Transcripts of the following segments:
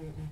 Mm-mm.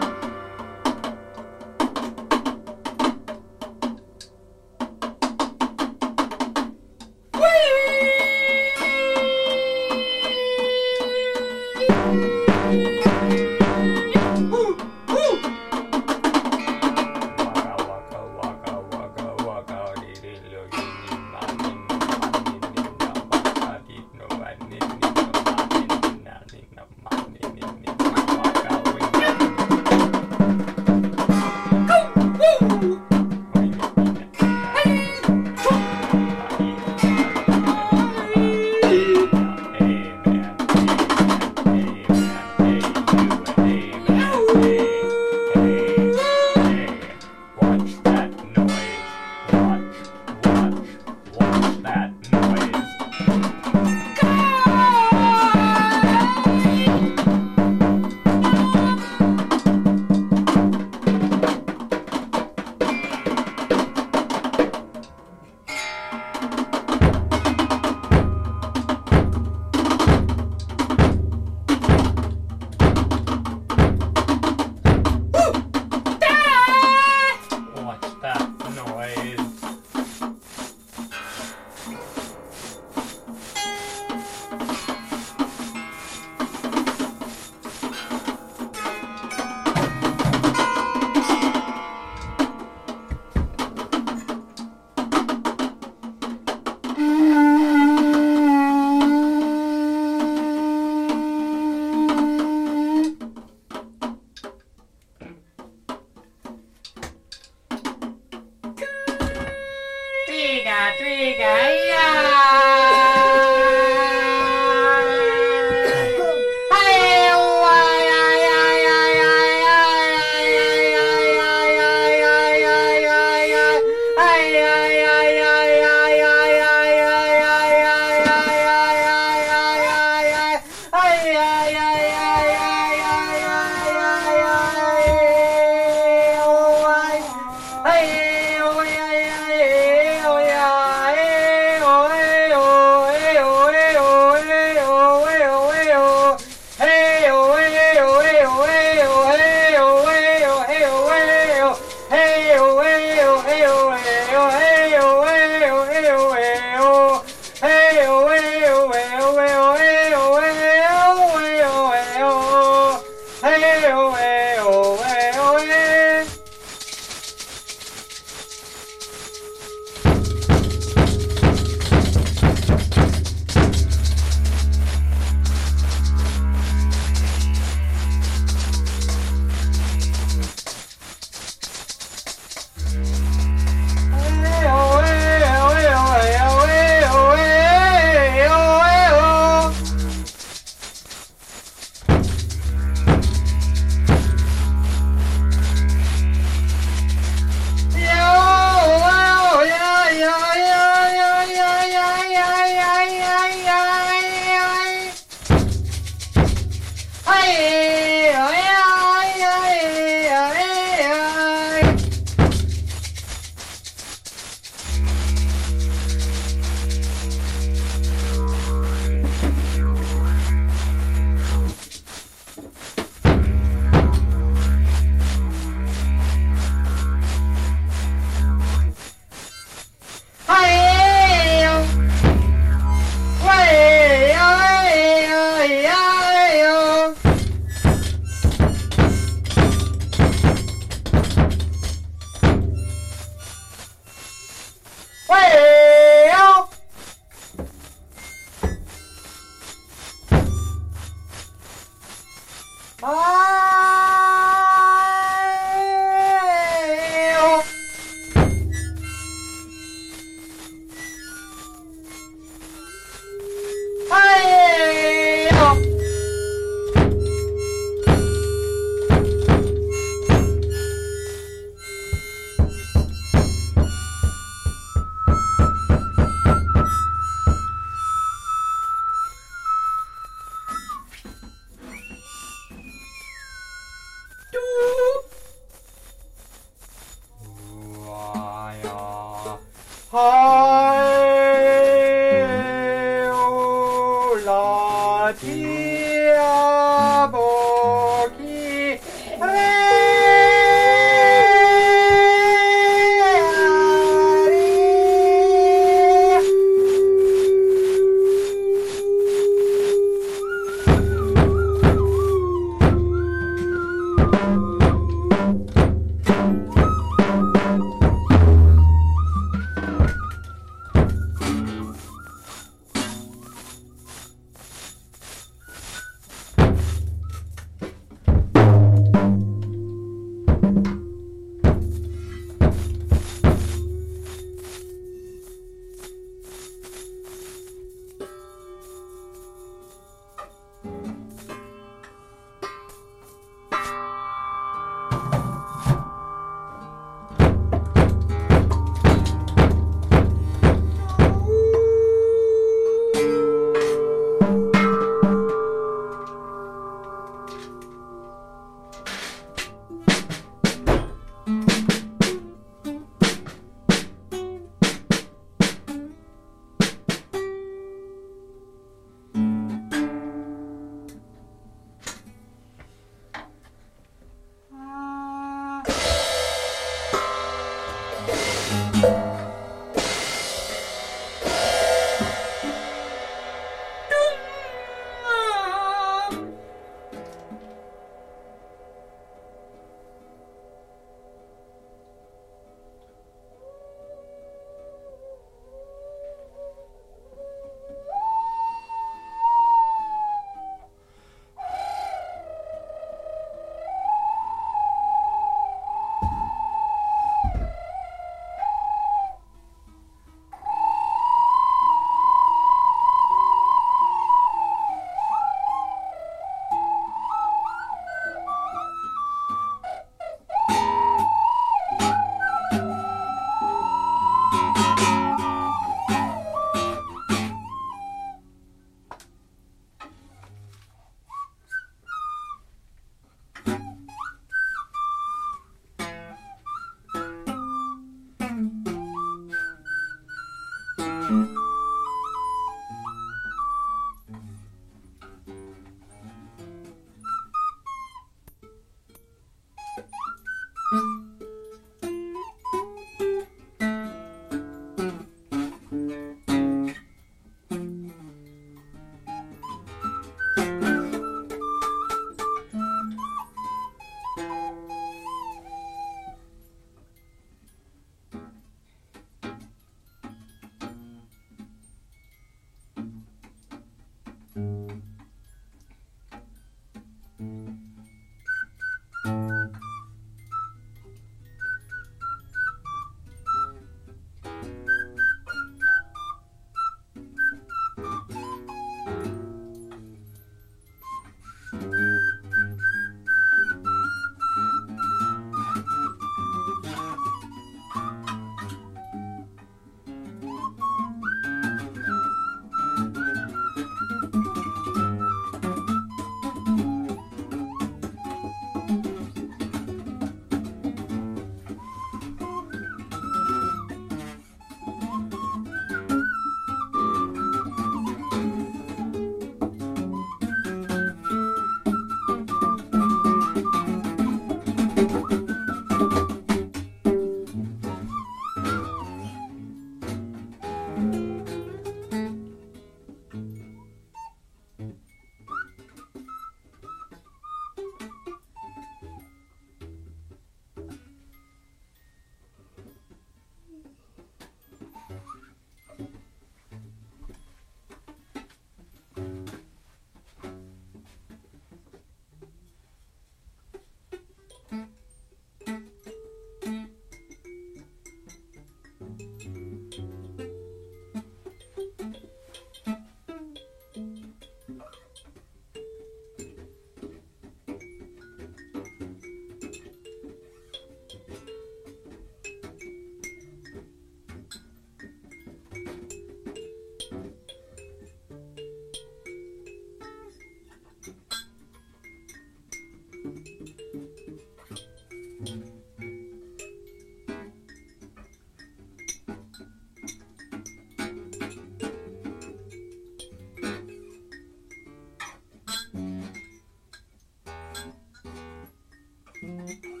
Mm-hmm.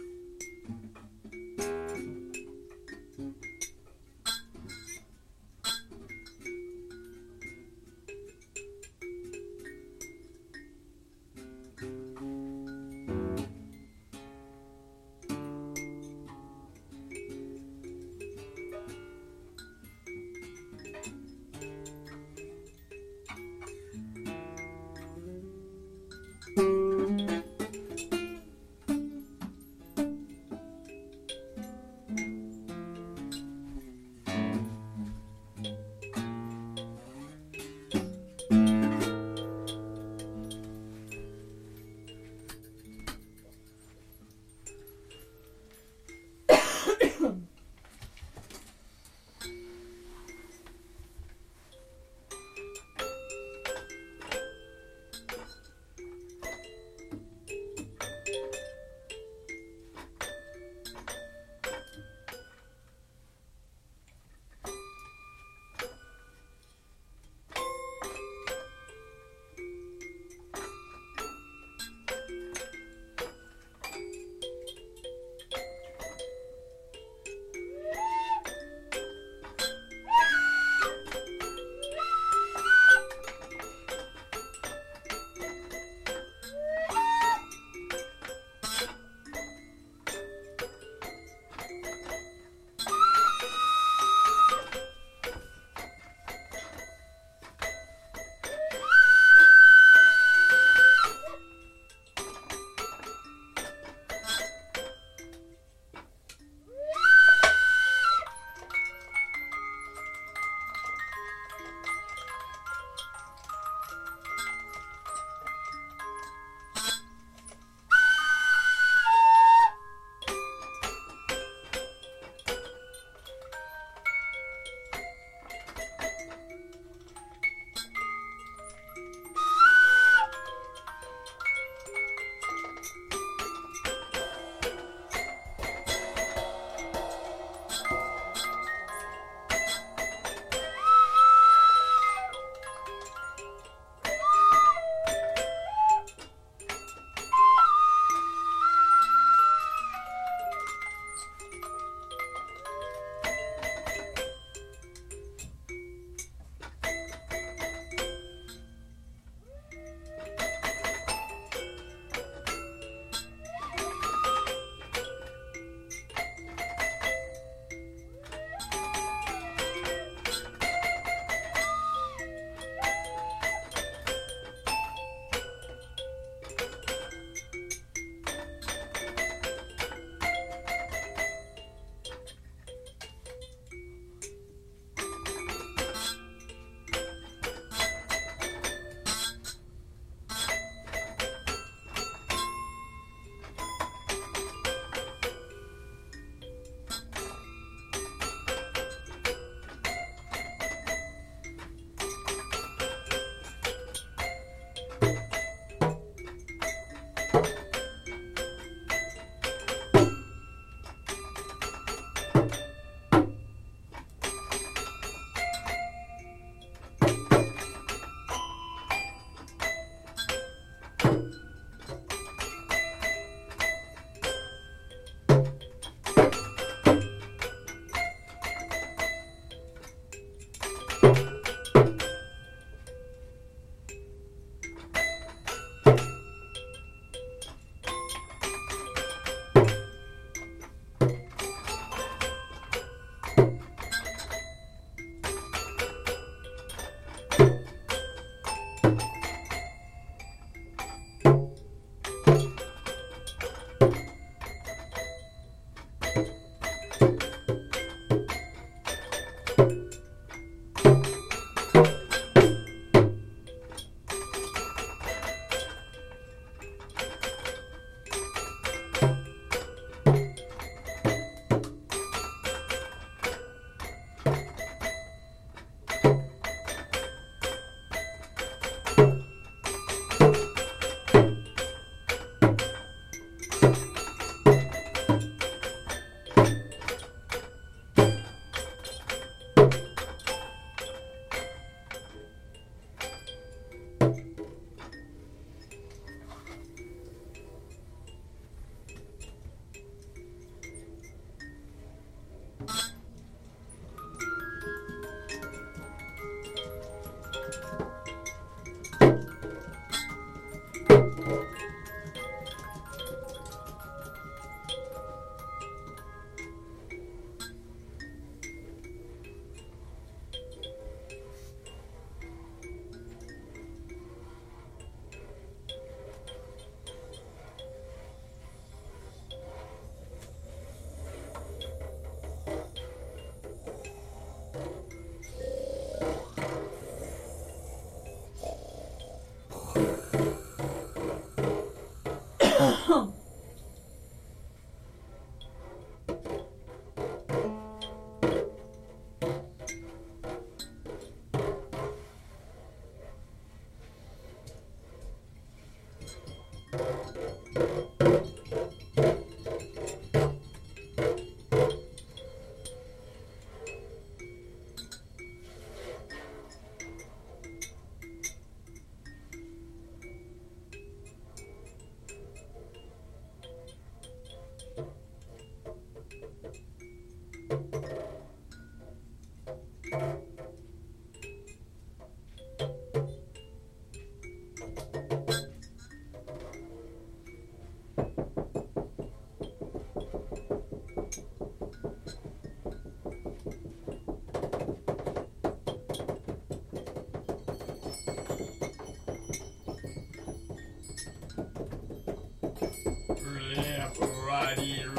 Oh.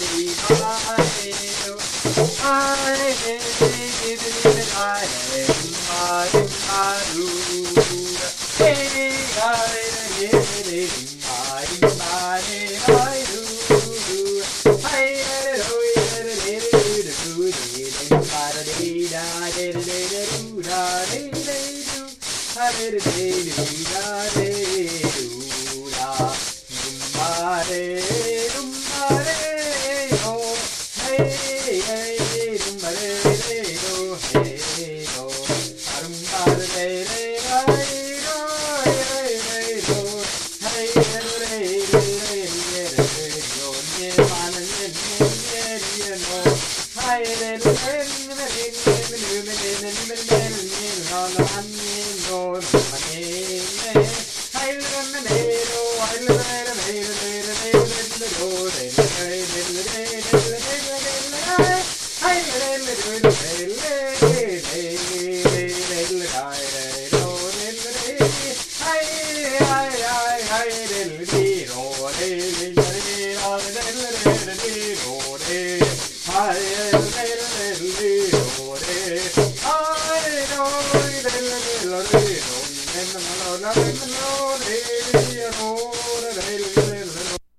Ele